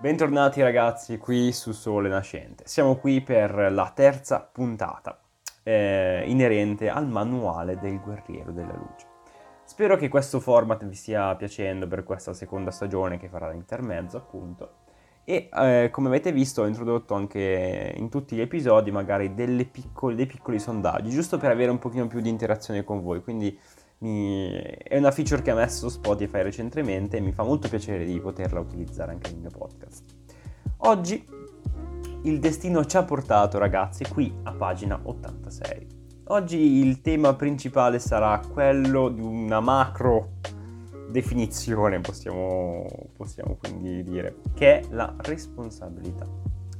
Bentornati ragazzi qui su Sole Nascente. Siamo qui per la terza puntata eh, inerente al manuale del guerriero della luce. Spero che questo format vi stia piacendo per questa seconda stagione che farà l'intermezzo appunto e eh, come avete visto ho introdotto anche in tutti gli episodi magari piccole, dei piccoli sondaggi giusto per avere un pochino più di interazione con voi quindi mi... È una feature che ha messo Spotify recentemente e mi fa molto piacere di poterla utilizzare anche nel mio podcast. Oggi il destino ci ha portato, ragazzi, qui a pagina 86. Oggi il tema principale sarà quello di una macro definizione, possiamo, possiamo quindi dire, che è la responsabilità.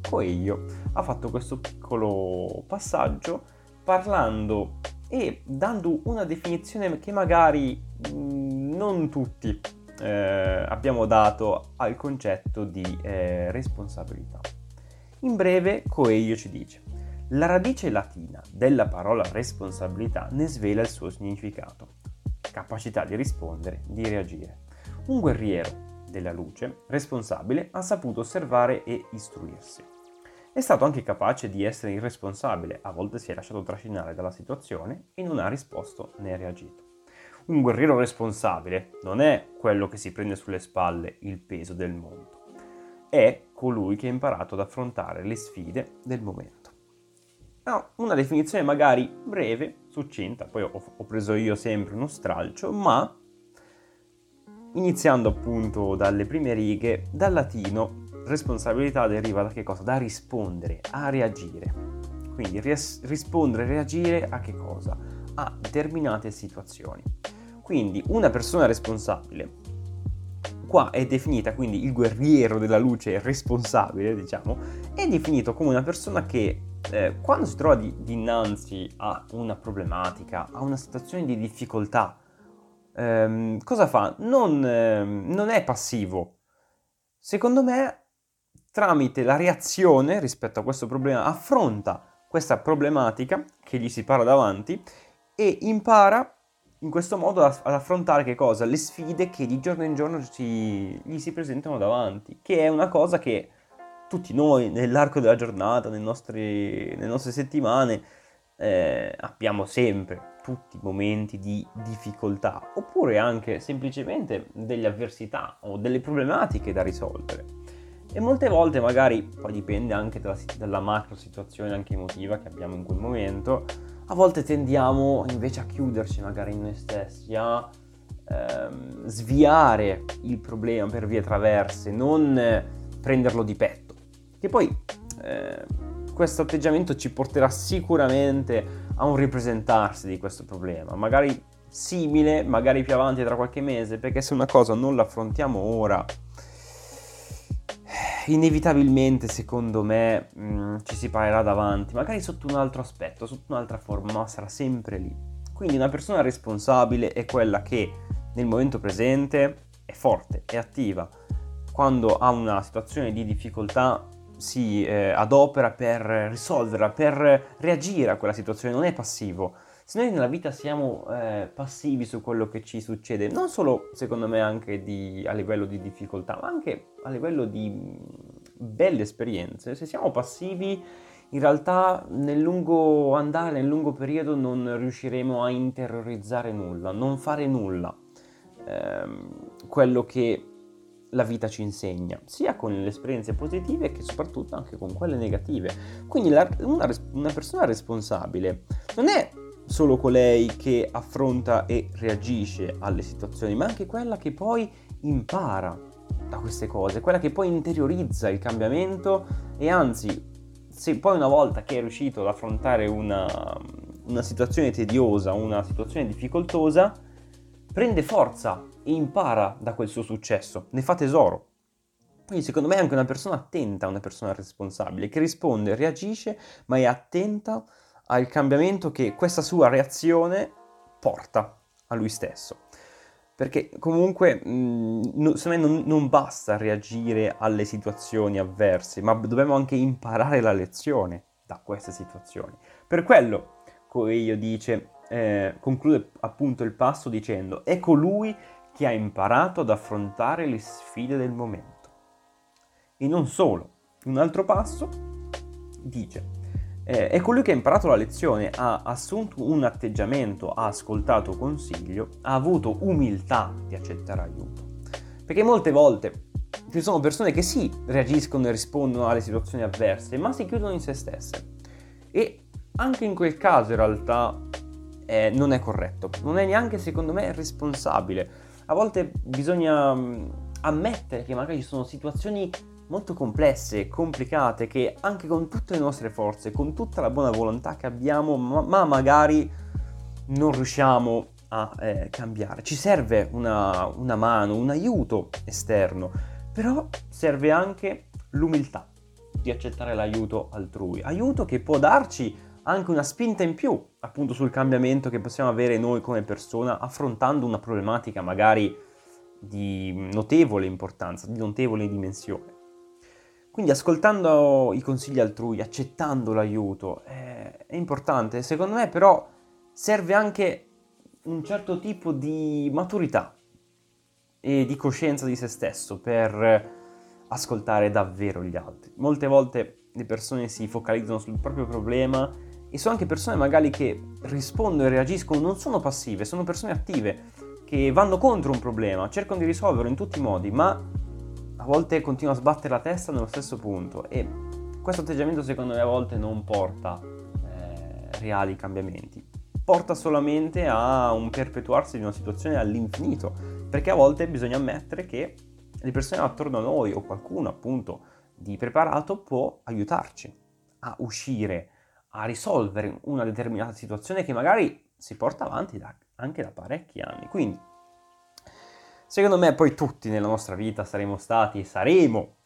Coelho ha fatto questo piccolo passaggio parlando e dando una definizione che magari mm, non tutti eh, abbiamo dato al concetto di eh, responsabilità. In breve, Coelho ci dice, la radice latina della parola responsabilità ne svela il suo significato, capacità di rispondere, di reagire. Un guerriero della luce, responsabile, ha saputo osservare e istruirsi. È stato anche capace di essere irresponsabile, a volte si è lasciato trascinare dalla situazione e non ha risposto né reagito. Un guerriero responsabile non è quello che si prende sulle spalle il peso del mondo, è colui che ha imparato ad affrontare le sfide del momento. No, una definizione magari breve, succinta, poi ho, ho preso io sempre uno stralcio, ma iniziando appunto dalle prime righe, dal latino responsabilità deriva da che cosa? Da rispondere, a reagire. Quindi ries- rispondere, reagire a che cosa? A determinate situazioni. Quindi una persona responsabile, qua è definita quindi il guerriero della luce responsabile, diciamo, è definito come una persona che eh, quando si trova di- dinanzi a una problematica, a una situazione di difficoltà, ehm, cosa fa? Non, ehm, non è passivo. Secondo me tramite la reazione rispetto a questo problema affronta questa problematica che gli si para davanti e impara in questo modo ad affrontare che cosa? Le sfide che di giorno in giorno ci, gli si presentano davanti, che è una cosa che tutti noi nell'arco della giornata, nostri, nelle nostre settimane, eh, abbiamo sempre tutti momenti di difficoltà, oppure anche semplicemente delle avversità o delle problematiche da risolvere. E molte volte magari, poi dipende anche dalla, dalla macro situazione anche emotiva che abbiamo in quel momento, a volte tendiamo invece a chiuderci magari in noi stessi, a ehm, sviare il problema per vie traverse, non eh, prenderlo di petto. Che poi eh, questo atteggiamento ci porterà sicuramente a un ripresentarsi di questo problema, magari simile, magari più avanti tra qualche mese, perché se una cosa non l'affrontiamo ora, inevitabilmente, secondo me, mh, mm, ci si parlerà davanti, magari sotto un altro aspetto, sotto un'altra forma, ma sarà sempre lì. Quindi una persona responsabile è quella che nel momento presente è forte, è attiva. Quando ha una situazione di difficoltà si eh, adopera per risolverla, per reagire a quella situazione, non è passivo se noi nella vita siamo eh, passivi su quello che ci succede, non solo secondo me anche di, a livello di difficoltà, ma anche a livello di mm, belle esperienze, se siamo passivi in realtà nel lungo andare, nel lungo periodo non riusciremo a interiorizzare nulla, non fare nulla. Ehm, quello che la vita ci insegna, sia con le esperienze positive che soprattutto anche con quelle negative. Quindi la, una, una persona responsabile non è solo colei che affronta e reagisce alle situazioni, ma anche quella che poi impara da queste cose, quella che poi interiorizza il cambiamento e anzi, se poi una volta che è riuscito ad affrontare una, una situazione tediosa, una situazione difficoltosa, prende forza e impara da quel suo successo, ne fa tesoro. Quindi secondo me è anche una persona attenta, una persona responsabile, che risponde, reagisce, ma è attenta al cambiamento che questa sua reazione porta a lui stesso. Perché comunque, mh, secondo me, non, non, basta reagire alle situazioni avverse, ma dobbiamo anche imparare la lezione da queste situazioni. Per quello Coelho dice, eh, conclude appunto il passo dicendo, è colui che ha imparato ad affrontare le sfide del momento. E non solo. Un altro passo dice, eh, è colui che ha imparato la lezione, ha assunto un atteggiamento, ha ascoltato consiglio, ha avuto umiltà di accettare aiuto. Perché molte volte ci sono persone che sì, reagiscono e rispondono alle situazioni avverse, ma si chiudono in se stesse. E anche in quel caso in realtà eh, non è corretto, non è neanche secondo me responsabile. A volte bisogna mm, ammettere che magari ci sono situazioni molto complesse, complicate, che anche con tutte le nostre forze, con tutta la buona volontà che abbiamo, ma, ma magari non riusciamo a eh, cambiare. Ci serve una, una mano, un aiuto esterno, però serve anche l'umiltà di accettare l'aiuto altrui, aiuto che può darci anche una spinta in più appunto sul cambiamento che possiamo avere noi come persona affrontando una problematica magari di notevole importanza, di notevole dimensione. Quindi ascoltando i consigli altrui, accettando l'aiuto, è, è importante. Secondo me però serve anche un certo tipo di maturità e di coscienza di se stesso per ascoltare davvero gli altri. Molte volte le persone si focalizzano sul proprio problema e sono anche persone magari che rispondono e reagiscono, non sono passive, sono persone attive che vanno contro un problema, cercano di risolverlo in tutti i modi, ma a volte continuano a sbattere la testa nello stesso punto e questo atteggiamento secondo me a volte non porta eh, reali cambiamenti porta solamente a un perpetuarsi di una situazione all'infinito, perché a volte bisogna ammettere che le persone attorno a noi o qualcuno appunto di preparato può aiutarci a uscire, a risolvere una determinata situazione che magari si porta avanti da, anche da parecchi anni. Quindi, secondo me, poi tutti nella nostra vita saremo stati e saremo,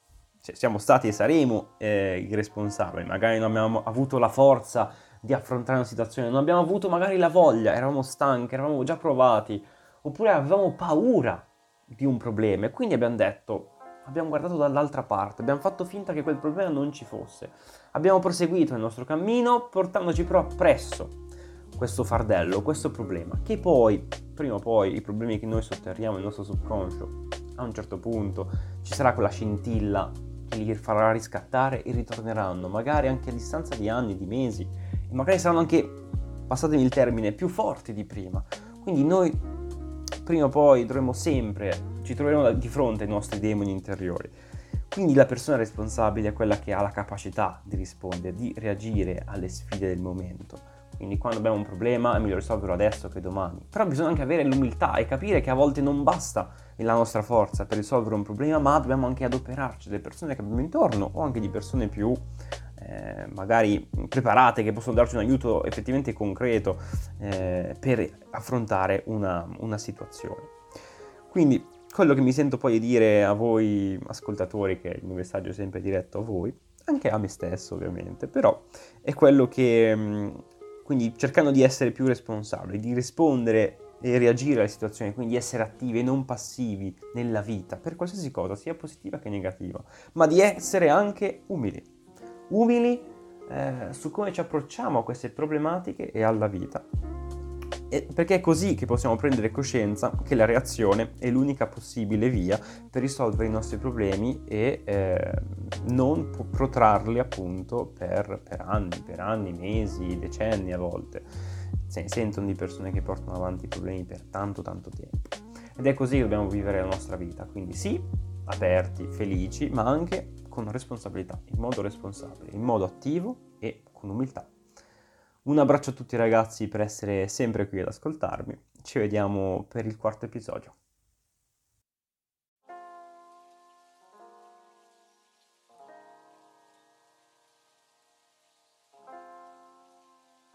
cioè siamo stati e saremo eh, i responsabili, magari non abbiamo avuto la forza di affrontare una situazione, non abbiamo avuto magari la voglia, eravamo stanchi, eravamo già provati, oppure avevamo paura di un problema e quindi abbiamo detto, abbiamo guardato dall'altra parte, abbiamo fatto finta che quel problema non ci fosse. Abbiamo proseguito il nostro cammino portandoci però appresso questo fardello, questo problema, che poi, prima o poi, i problemi che noi sotterriamo nel nostro subconscio, a un certo punto ci sarà quella scintilla che li farà riscattare e ritorneranno, magari anche a distanza di anni, di mesi, magari saranno anche, passatemi il termine, più forti di prima. Quindi noi prima o poi dovremo sempre, ci troveremo di fronte ai nostri demoni interiori. Quindi la persona responsabile è quella che ha la capacità di rispondere, di reagire alle sfide del momento. Quindi quando abbiamo un problema è meglio risolverlo adesso che domani. Però bisogna anche avere l'umiltà e capire che a volte non basta la nostra forza per risolvere un problema, ma dobbiamo anche adoperarci delle persone che abbiamo intorno o anche di persone più eh, magari preparate che possono darci un aiuto effettivamente concreto eh, per affrontare una, una situazione. Quindi quello che mi sento poi di dire a voi ascoltatori, che il mio messaggio è sempre diretto a voi, anche a me stesso ovviamente, però è quello che, mm, quindi cercando di essere più responsabili, di rispondere e reagire alle situazioni, quindi essere attivi e non passivi nella vita, per qualsiasi cosa, sia positiva che negativa, ma di essere anche umili umili eh, su come ci approcciamo a queste problematiche e alla vita. Perché è così che possiamo prendere coscienza che la reazione è l'unica possibile via per risolvere i nostri problemi e eh, non protrarli appunto per, per, anni, per anni, mesi, decenni a volte. Se sentono di persone che portano avanti i problemi per tanto tanto tempo. Ed è così che dobbiamo vivere la nostra vita, quindi sì, aperti, felici, ma anche con responsabilità, in modo responsabile, in modo attivo e con umiltà. Un abbraccio a tutti ragazzi per essere sempre qui ad ascoltarmi. Ci vediamo per il quarto episodio.